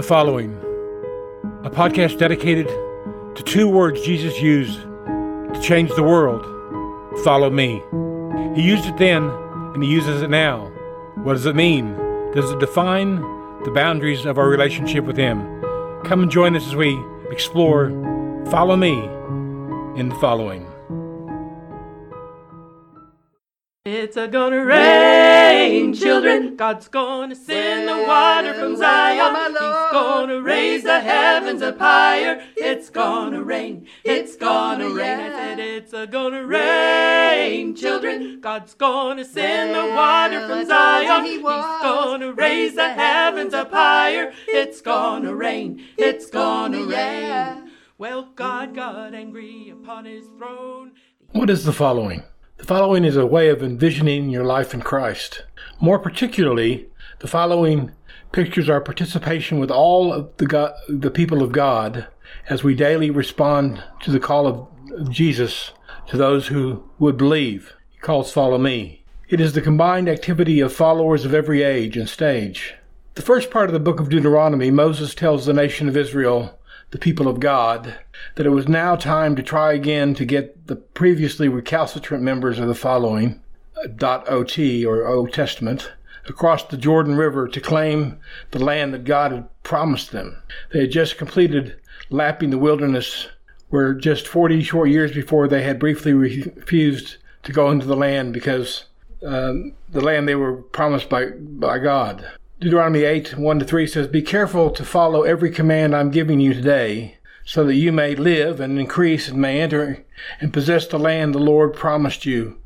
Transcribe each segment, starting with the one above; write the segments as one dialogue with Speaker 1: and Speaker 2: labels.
Speaker 1: The Following, a podcast dedicated to two words Jesus used to change the world follow me. He used it then, and he uses it now. What does it mean? Does it define the boundaries of our relationship with Him? Come and join us as we explore Follow Me in the following.
Speaker 2: It's a gonna rain, children. God's gonna send the water from Zion. He's gonna raise the heavens up higher. It's gonna rain. It's gonna rain. I said it's a gonna rain, children. God's gonna send the water from Zion. He's gonna raise the heavens up higher. It's gonna rain. It's gonna rain. Well, God got angry upon his throne.
Speaker 1: What is the following? The following is a way of envisioning your life in Christ. More particularly, the following pictures our participation with all of the, God, the people of God as we daily respond to the call of Jesus to those who would believe. He calls Follow Me. It is the combined activity of followers of every age and stage. The first part of the book of Deuteronomy, Moses tells the nation of Israel the people of God, that it was now time to try again to get the previously recalcitrant members of the following, uh, .ot or Old Testament, across the Jordan River to claim the land that God had promised them. They had just completed lapping the wilderness where just 40 short years before they had briefly refused to go into the land because um, the land they were promised by, by God. Deuteronomy 8, 1 to 3 says, Be careful to follow every command I'm giving you today, so that you may live and increase and may enter and possess the land the Lord promised you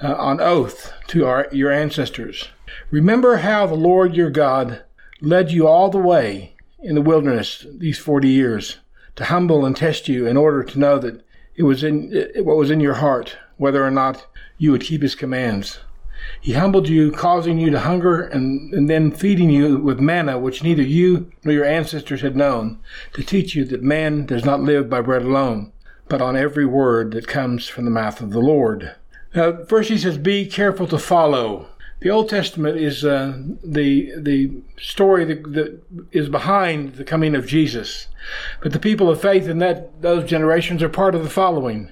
Speaker 1: uh, on oath to our, your ancestors. Remember how the Lord your God led you all the way in the wilderness these 40 years to humble and test you in order to know that it was in it, what was in your heart, whether or not you would keep his commands. He humbled you, causing you to hunger, and, and then feeding you with manna, which neither you nor your ancestors had known, to teach you that man does not live by bread alone, but on every word that comes from the mouth of the Lord. Now, first he says, Be careful to follow. The Old Testament is uh, the the story that, that is behind the coming of Jesus, but the people of faith in that those generations are part of the following,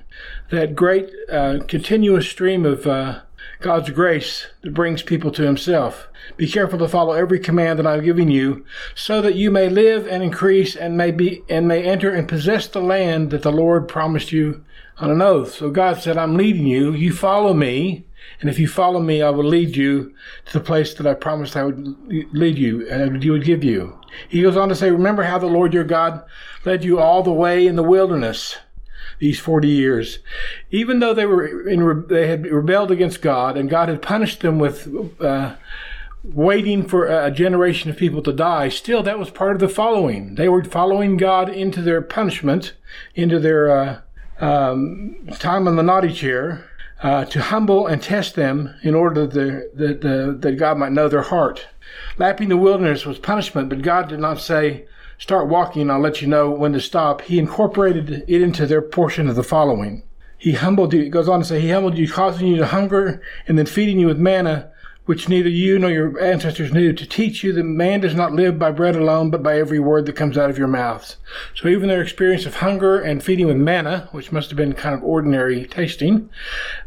Speaker 1: that great uh, continuous stream of uh, God's grace that brings people to Himself. Be careful to follow every command that I'm giving you, so that you may live and increase and may be and may enter and possess the land that the Lord promised you on an oath. So God said, I'm leading you. You follow me. And if you follow me, I will lead you to the place that I promised I would lead you and you would give you. He goes on to say, Remember how the Lord your God led you all the way in the wilderness these 40 years. Even though they were in, they had rebelled against God and God had punished them with, uh, waiting for a generation of people to die, still that was part of the following. They were following God into their punishment, into their, uh, um, time on the naughty chair, uh, to humble and test them in order that, that, that God might know their heart. Lapping the wilderness was punishment, but God did not say, start walking, I'll let you know when to stop. He incorporated it into their portion of the following. He humbled you, it goes on to say, He humbled you, causing you to hunger, and then feeding you with manna, which neither you nor your ancestors knew, to teach you that man does not live by bread alone, but by every word that comes out of your mouths. So even their experience of hunger and feeding with manna, which must have been kind of ordinary tasting,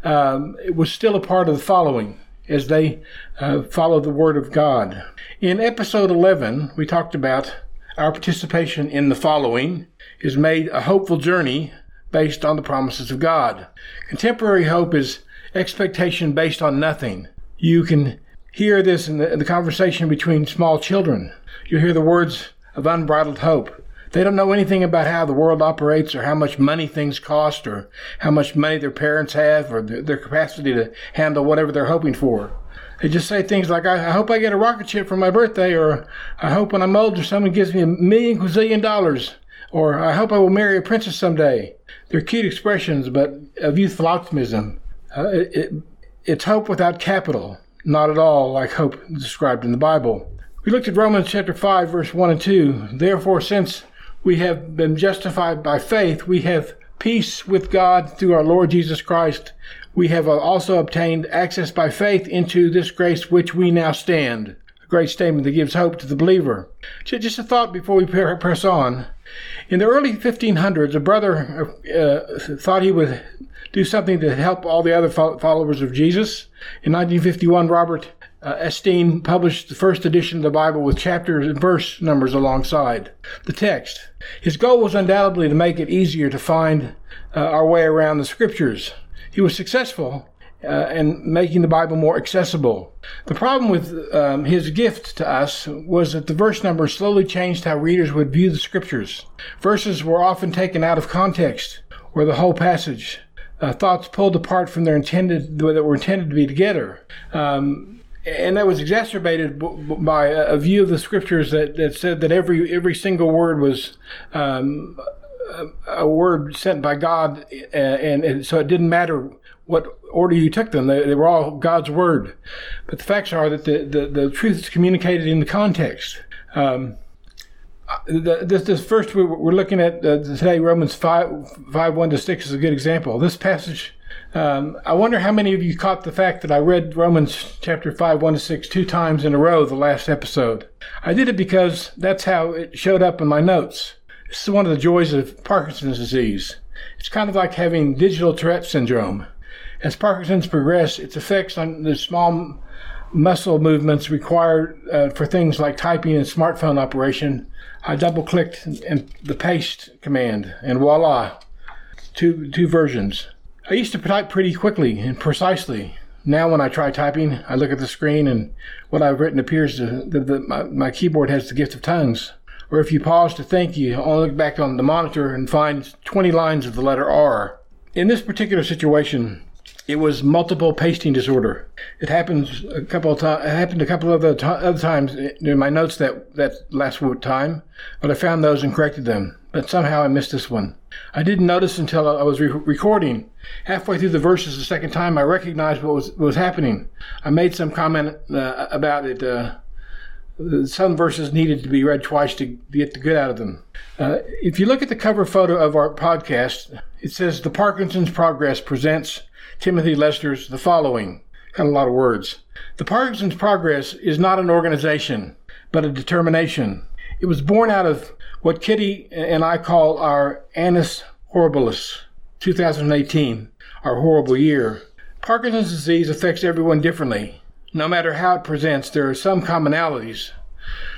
Speaker 1: um, was still a part of the following as they uh, followed the word of God. In episode 11, we talked about our participation in the following is made a hopeful journey based on the promises of God. Contemporary hope is expectation based on nothing. You can hear this in the, in the conversation between small children. You hear the words of unbridled hope. They don't know anything about how the world operates or how much money things cost or how much money their parents have or their, their capacity to handle whatever they're hoping for. They just say things like, I, I hope I get a rocket ship for my birthday, or I hope when I'm older someone gives me a million gazillion dollars, or I hope I will marry a princess someday. They're cute expressions, but of youthful optimism. Uh, it, it, it's hope without capital, not at all like hope described in the Bible. We looked at Romans chapter 5, verse 1 and 2. Therefore, since we have been justified by faith, we have peace with God through our Lord Jesus Christ, we have also obtained access by faith into this grace which we now stand. A great statement that gives hope to the believer. Just a thought before we press on. In the early 1500s, a brother uh, thought he would do something to help all the other followers of Jesus. In 1951, Robert uh, published the first edition of the Bible with chapters and verse numbers alongside the text. His goal was undoubtedly to make it easier to find uh, our way around the scriptures. He was successful uh, in making the Bible more accessible. The problem with um, his gift to us was that the verse numbers slowly changed how readers would view the scriptures. Verses were often taken out of context or the whole passage. Uh, thoughts pulled apart from their intended way that were intended to be together. Um, and that was exacerbated by a view of the scriptures that, that said that every every single word was um, a, word sent by God, and, and, so it didn't matter what order you took them; they, they, were all God's word. But the facts are that the, the, the truth is communicated in the context. Um, the, this, this first we're looking at uh, today, Romans 5, 5 1 to 6 is a good example. This passage um, I wonder how many of you caught the fact that I read Romans chapter 5, 1 to 6 two times in a row the last episode. I did it because that's how it showed up in my notes. This is one of the joys of Parkinson's disease. It's kind of like having digital Tourette syndrome. As Parkinson's progress, its effects on the small muscle movements required uh, for things like typing and smartphone operation, I double clicked the paste command and voila, two, two versions. I used to type pretty quickly and precisely. Now, when I try typing, I look at the screen and what I've written appears to that my, my keyboard has the gift of tongues. Or if you pause to think, you only look back on the monitor and find 20 lines of the letter R. In this particular situation, it was multiple pasting disorder. It happens a couple of times. It happened a couple of other, other times in my notes that that last time, but I found those and corrected them. But somehow I missed this one. I didn't notice until I was re- recording. Halfway through the verses the second time, I recognized what was, what was happening. I made some comment uh, about it. Uh, some verses needed to be read twice to get the good out of them. Uh, if you look at the cover photo of our podcast, it says The Parkinson's Progress presents Timothy Lester's The Following. Got a lot of words. The Parkinson's Progress is not an organization, but a determination. It was born out of what Kitty and I call our Annus Horribilis 2018, our horrible year. Parkinson's disease affects everyone differently. No matter how it presents, there are some commonalities.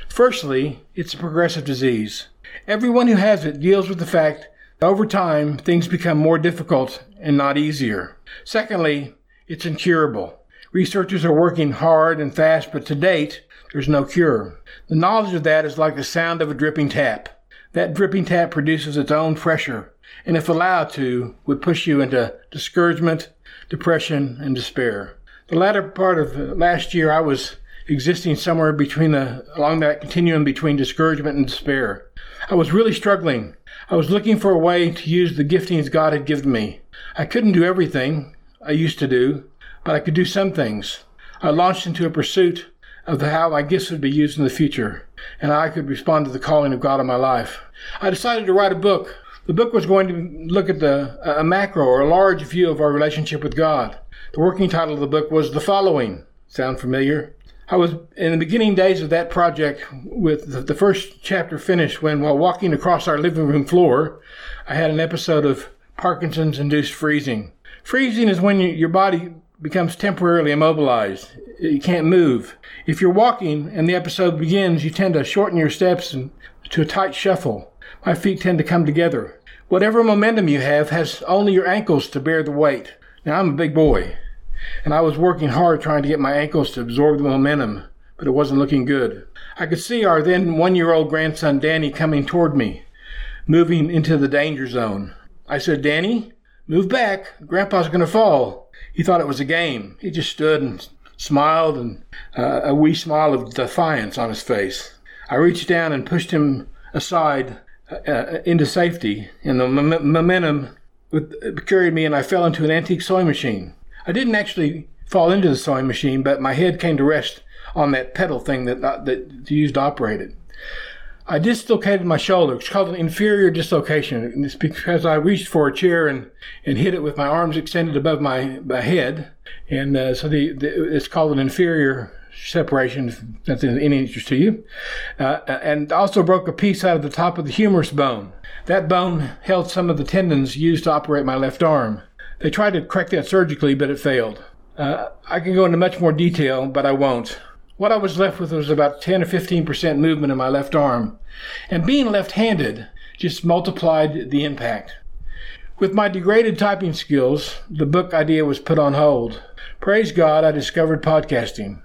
Speaker 1: Firstly, it's a progressive disease. Everyone who has it deals with the fact that over time things become more difficult and not easier. Secondly, it's incurable. Researchers are working hard and fast, but to date, there's no cure. The knowledge of that is like the sound of a dripping tap. That dripping tap produces its own pressure, and if allowed to, would push you into discouragement, depression, and despair. The latter part of last year, I was existing somewhere between the, along that continuum between discouragement and despair. I was really struggling. I was looking for a way to use the giftings God had given me. I couldn't do everything I used to do, but I could do some things. I launched into a pursuit of how my gifts would be used in the future, and I could respond to the calling of God in my life. I decided to write a book. The book was going to look at the a macro or a large view of our relationship with God. The working title of the book was The Following. Sound familiar? I was in the beginning days of that project with the first chapter finished when, while walking across our living room floor, I had an episode of Parkinson's induced freezing. Freezing is when you, your body becomes temporarily immobilized. You can't move. If you're walking and the episode begins, you tend to shorten your steps and, to a tight shuffle. My feet tend to come together. Whatever momentum you have has only your ankles to bear the weight. Now, I'm a big boy, and I was working hard trying to get my ankles to absorb the momentum, but it wasn't looking good. I could see our then one year old grandson Danny coming toward me, moving into the danger zone. I said, Danny, move back. Grandpa's going to fall. He thought it was a game. He just stood and smiled and uh, a wee smile of defiance on his face. I reached down and pushed him aside uh, uh into safety, and the m- momentum with, carried me, and I fell into an antique sewing machine. I didn't actually fall into the sewing machine, but my head came to rest on that pedal thing that uh, that used to operate it. I dislocated my shoulder. It's called an inferior dislocation. And it's because I reached for a chair and, and hit it with my arms extended above my, my head. And uh, so the, the, it's called an inferior separation, if that's any interest to you, uh, and also broke a piece out of the top of the humerus bone. That bone held some of the tendons used to operate my left arm. They tried to correct that surgically, but it failed. Uh, I can go into much more detail, but I won't. What I was left with was about 10 or 15% movement in my left arm, and being left handed just multiplied the impact. With my degraded typing skills, the book idea was put on hold. Praise God, I discovered podcasting.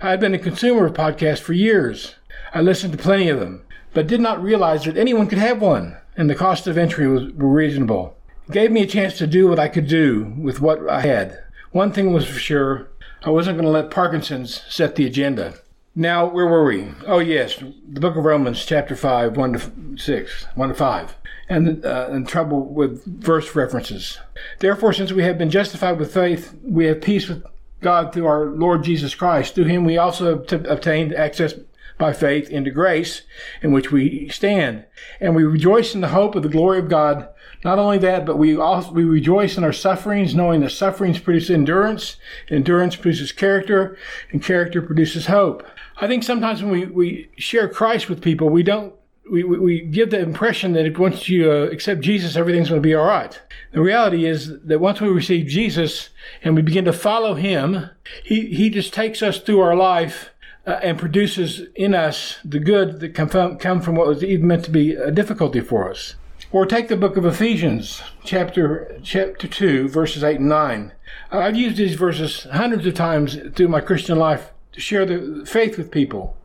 Speaker 1: I had been a consumer of podcasts for years. I listened to plenty of them, but did not realize that anyone could have one, and the cost of entry was reasonable. It gave me a chance to do what I could do with what I had. One thing was for sure, I wasn't going to let Parkinson's set the agenda. Now, where were we? Oh, yes, the book of Romans, chapter 5, 1 to 6, 1 to 5 and, uh, and trouble with verse references. Therefore, since we have been justified with faith, we have peace with God through our Lord Jesus Christ. Through him we also obtained access by faith into grace in which we stand. And we rejoice in the hope of the glory of God. Not only that, but we also we rejoice in our sufferings, knowing that sufferings produce endurance, endurance produces character, and character produces hope. I think sometimes when we, we share Christ with people, we don't we, we give the impression that if once you uh, accept Jesus, everything's going to be all right. The reality is that once we receive Jesus and we begin to follow Him, He, he just takes us through our life uh, and produces in us the good that come from, come from what was even meant to be a difficulty for us. Or take the book of Ephesians, chapter chapter two, verses eight and nine. I've used these verses hundreds of times through my Christian life to share the faith with people.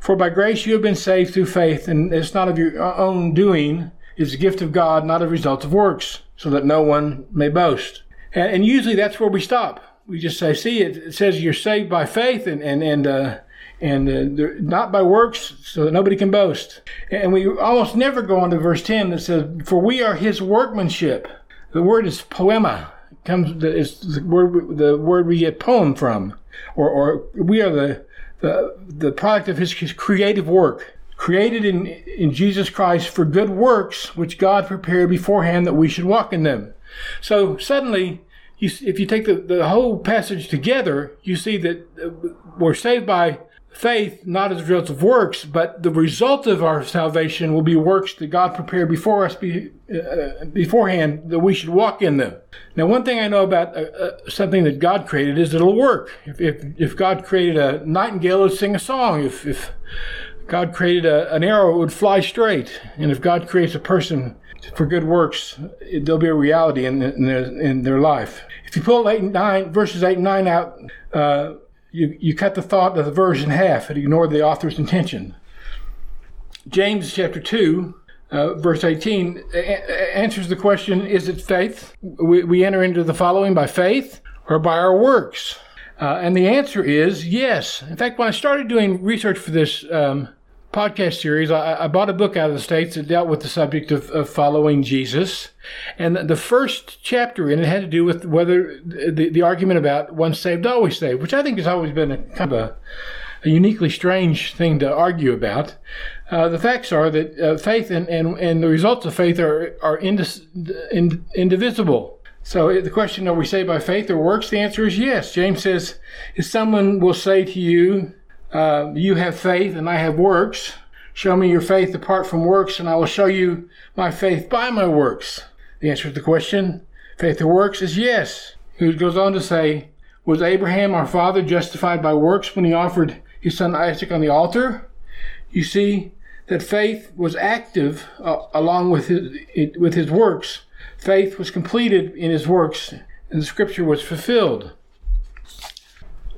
Speaker 1: For by grace you have been saved through faith, and it's not of your own doing, it's a gift of God, not a result of works, so that no one may boast. And, and usually that's where we stop. We just say, see, it, it says you're saved by faith and, and, and, uh, and uh, not by works, so that nobody can boast. And we almost never go on to verse 10 that says, For we are his workmanship. The word is poema. It comes is the word the word we get poem from, or or we are the the, the product of his, his creative work, created in, in Jesus Christ for good works, which God prepared beforehand that we should walk in them. So suddenly, you, if you take the, the whole passage together, you see that uh, we're saved by faith, not as a result of works, but the result of our salvation will be works that God prepared before us be, uh, beforehand that we should walk in them. Now, one thing I know about uh, uh, something that God created is it'll work. If, if, if God created a nightingale, it would sing a song. If, if God created a, an arrow, it would fly straight. And if God creates a person for good works, there'll be a reality in, in, their, in their life. If you pull eight and nine, verses 8 and 9 out, uh, you, you cut the thought of the verse in half and ignore the author's intention. James chapter 2, uh, verse 18, a- answers the question Is it faith? We, we enter into the following by faith or by our works? Uh, and the answer is yes. In fact, when I started doing research for this um, podcast series, I, I, bought a book out of the States that dealt with the subject of, of following Jesus. And the first chapter in it had to do with whether the, the argument about once saved, always saved, which I think has always been a kind of a, a uniquely strange thing to argue about. Uh, the facts are that uh, faith and, and, and the results of faith are, are indis, ind, indivisible. So the question, are we saved by faith or works? The answer is yes. James says, if someone will say to you, uh, you have faith and I have works. Show me your faith apart from works, and I will show you my faith by my works. The answer to the question, faith or works, is yes. He goes on to say, Was Abraham our father justified by works when he offered his son Isaac on the altar? You see that faith was active uh, along with his, it, with his works. Faith was completed in his works, and the scripture was fulfilled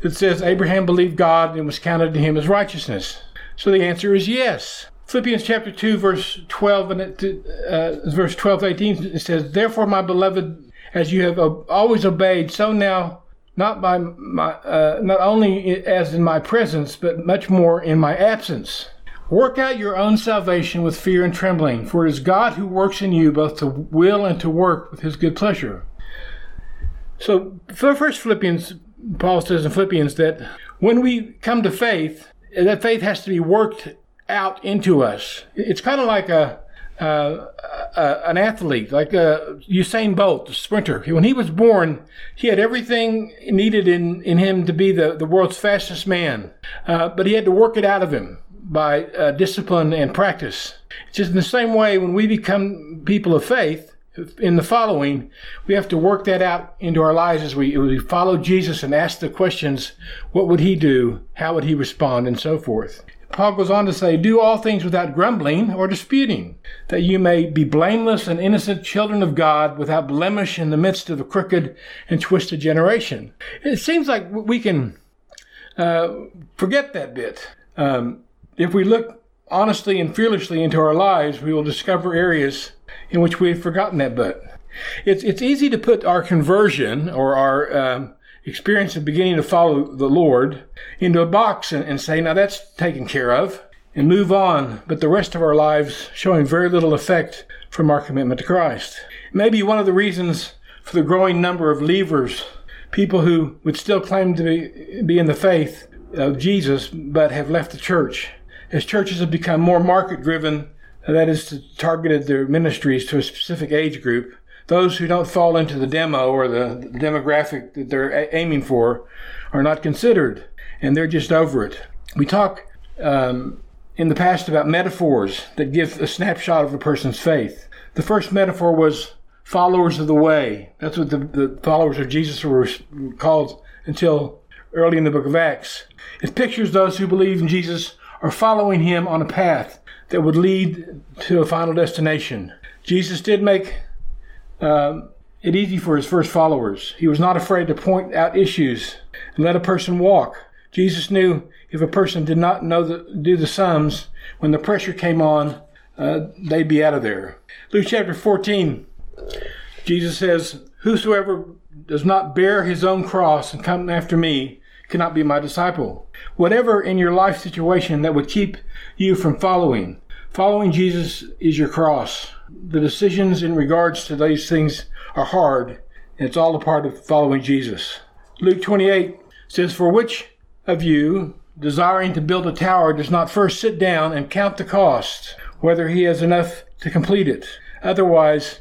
Speaker 1: that says Abraham believed God and was counted to him as righteousness? So the answer is yes. Philippians chapter 2, verse 12 and uh, verse 12 to 18 it says, Therefore, my beloved, as you have always obeyed, so now, not by my, uh, not only as in my presence, but much more in my absence. Work out your own salvation with fear and trembling, for it is God who works in you both to will and to work with his good pleasure. So, the first Philippians Paul says in Philippians that when we come to faith, that faith has to be worked out into us. It's kind of like a, an athlete like uh, Usain Bolt, the sprinter. When he was born, he had everything needed in, in him to be the, the world's fastest man, uh, but he had to work it out of him by uh, discipline and practice. It's just in the same way when we become people of faith, in the following, we have to work that out into our lives as we, we follow Jesus and ask the questions what would he do? How would he respond? And so forth. Paul goes on to say, Do all things without grumbling or disputing, that you may be blameless and innocent children of God without blemish in the midst of a crooked and twisted generation. It seems like we can uh, forget that bit. Um, if we look honestly and fearlessly into our lives, we will discover areas in which we've forgotten that bit. It's, it's easy to put our conversion or our um, experience of beginning to follow the Lord into a box and, and say, now that's taken care of, and move on, but the rest of our lives showing very little effect from our commitment to Christ. Maybe one of the reasons for the growing number of leavers, people who would still claim to be, be in the faith of Jesus, but have left the church, as churches have become more market driven, that is, to, targeted their ministries to a specific age group, those who don't fall into the demo or the, demographic that they're a- aiming for are not considered, and they're just over it. We talk um, in the past about metaphors that give a snapshot of a person's faith. The first metaphor was followers of the way. That's what the, the followers of Jesus were called until early in the book of Acts. It pictures those who believe in Jesus are following him on a path that would lead to a final destination. Jesus did make um, it easy for his first followers. He was not afraid to point out issues and let a person walk. Jesus knew if a person did not know the, do the sums, when the pressure came on, uh, they'd be out of there. Luke chapter 14, Jesus says, Whosoever does not bear his own cross and come after me cannot be my disciple. Whatever in your life situation that would keep you from following, following Jesus is your cross the decisions in regards to these things are hard, and it's all a part of following Jesus. Luke 28 says, For which of you, desiring to build a tower, does not first sit down and count the cost, whether he has enough to complete it? Otherwise,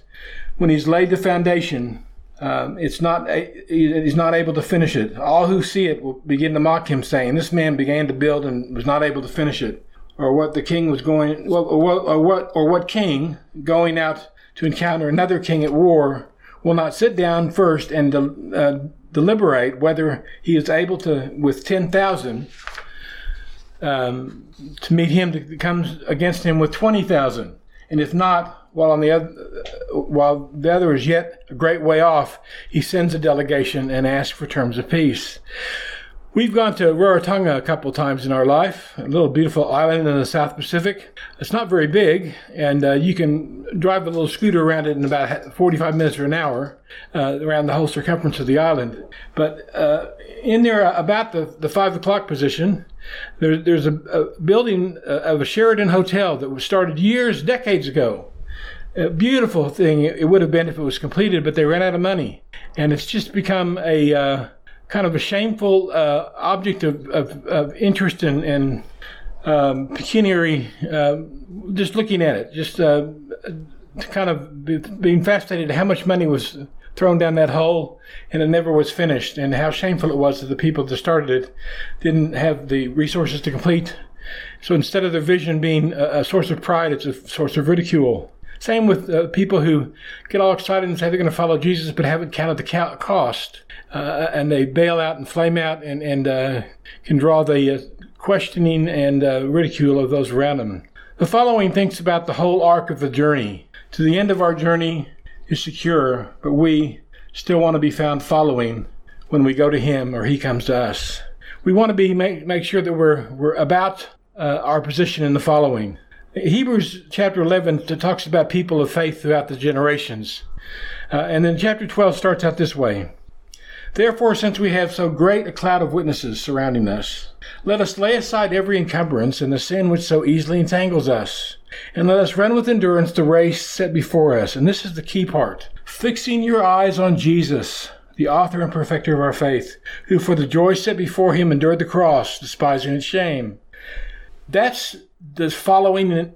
Speaker 1: when he's laid the foundation, um, it's not he's not able to finish it. All who see it will begin to mock him, saying, "This man began to build and was not able to finish it." or what the king was going, or what, or what, or what king going out to encounter another king at war will not sit down first and de, uh, deliberate whether he is able to, with 10,000, um, to meet him to come against him with 20,000. And if not, while on the other, while the other is yet a great way off, he sends a delegation and asks for terms of peace. We've gone to Rarotonga a couple times in our life, a little beautiful island in the South Pacific. It's not very big, and uh, you can drive a little scooter around it in about 45 minutes or an hour uh, around the whole circumference of the island. But uh, in there, uh, about the, the 5 o'clock position, there, there's a, a building uh, of a Sheraton Hotel that was started years, decades ago. A beautiful thing it would have been if it was completed, but they ran out of money. And it's just become a uh, kind of a shameful uh, object of, of, of, interest and, and um, pecuniary, uh, just looking at it, just uh, kind of be, being fascinated how much money was thrown down that hole and it never was finished, and how shameful it was that the people that started it didn't have the resources to complete. So instead of their vision being a, a source of pride, it's a source of ridicule. Same with uh, people who get all excited and say they're going to follow Jesus but haven't counted the cost uh, and they bail out and flame out and, and uh, can draw the uh, questioning and uh, ridicule of those around them. The following thinks about the whole arc of the journey. To the end of our journey is secure, but we still want to be found following when we go to Him or He comes to us. We want to be make, make sure that we're we're about uh, our position in the following. Hebrews chapter 11 talks about people of faith throughout the generations. Uh, and then chapter 12 starts out this way. Therefore, since we have so great a cloud of witnesses surrounding us, let us lay aside every encumbrance and the sin which so easily entangles us. And let us run with endurance the race set before us. And this is the key part. Fixing your eyes on Jesus, the author and perfecter of our faith, who for the joy set before him endured the cross, despising its shame. That's the following in,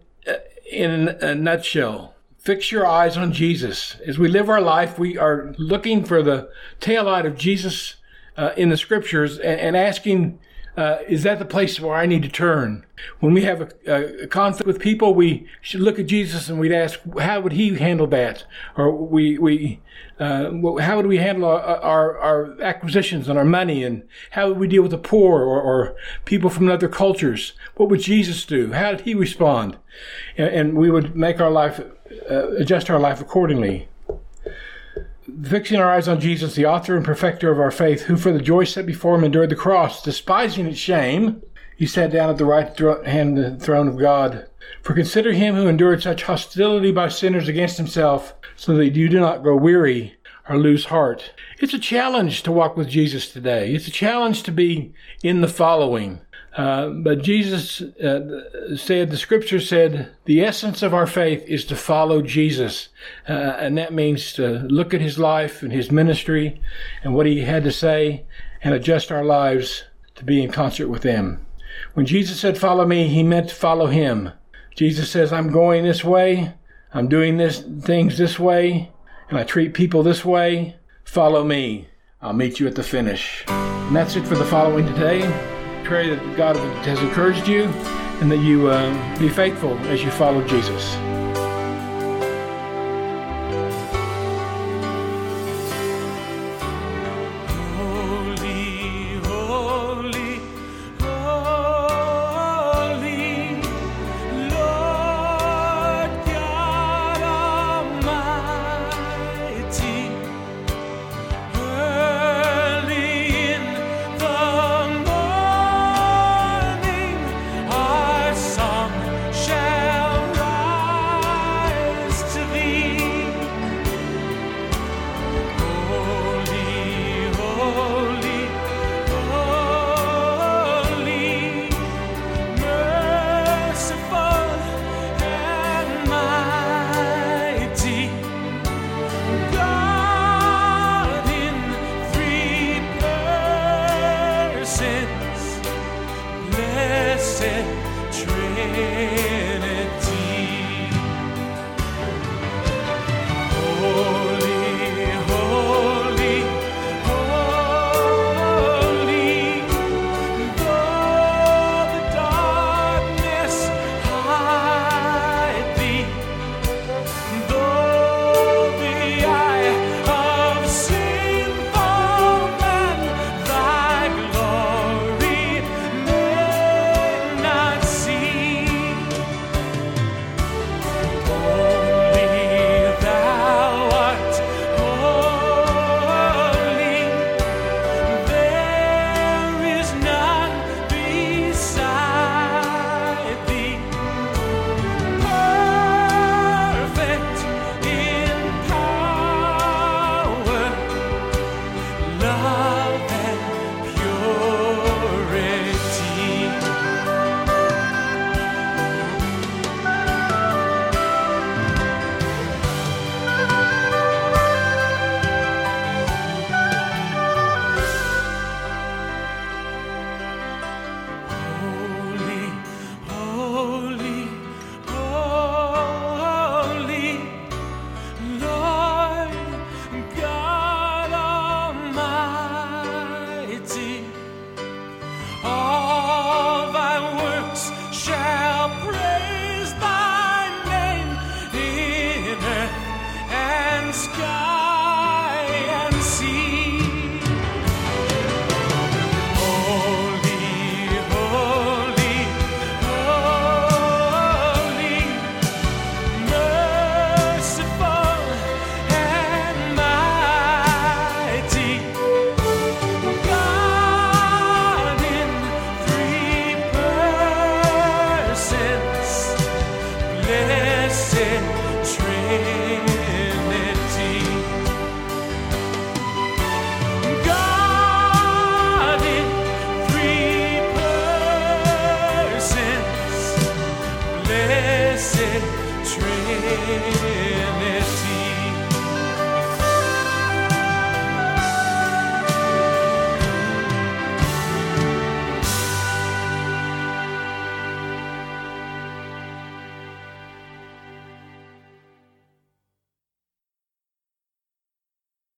Speaker 1: in a nutshell. Fix your eyes on Jesus. As we live our life, we are looking for the tail light of Jesus uh, in the scriptures and, and asking, uh, is that the place where I need to turn? When we have a, a, conflict with people, we should look at Jesus and we'd ask, how would he handle that? Or we, we, uh, how would we handle our, our, our, acquisitions and our money? And how would we deal with the poor or, or, people from other cultures? What would Jesus do? How did he respond? And, and we would make our life, uh, adjust our life accordingly fixing our eyes on Jesus, the author and perfecter of our faith, who for the joy set before him endured the cross, despising its shame, he sat down at the right hand of the throne of God. For consider him who endured such hostility by sinners against himself, so that you do not grow weary or lose heart. It's a challenge to walk with Jesus today. It's a challenge to be in the following. Uh, but Jesus uh, said, the scripture said, the essence of our faith is to follow Jesus. Uh, and that means to look at his life and his ministry and what he had to say and adjust our lives to be in concert with him. When Jesus said, follow me, he meant to follow him. Jesus says, I'm going this way. I'm doing this things this way. And I treat people this way. Follow me. I'll meet you at the finish. And that's it for the following today pray that God has encouraged you and that you uh, be faithful as you follow Jesus.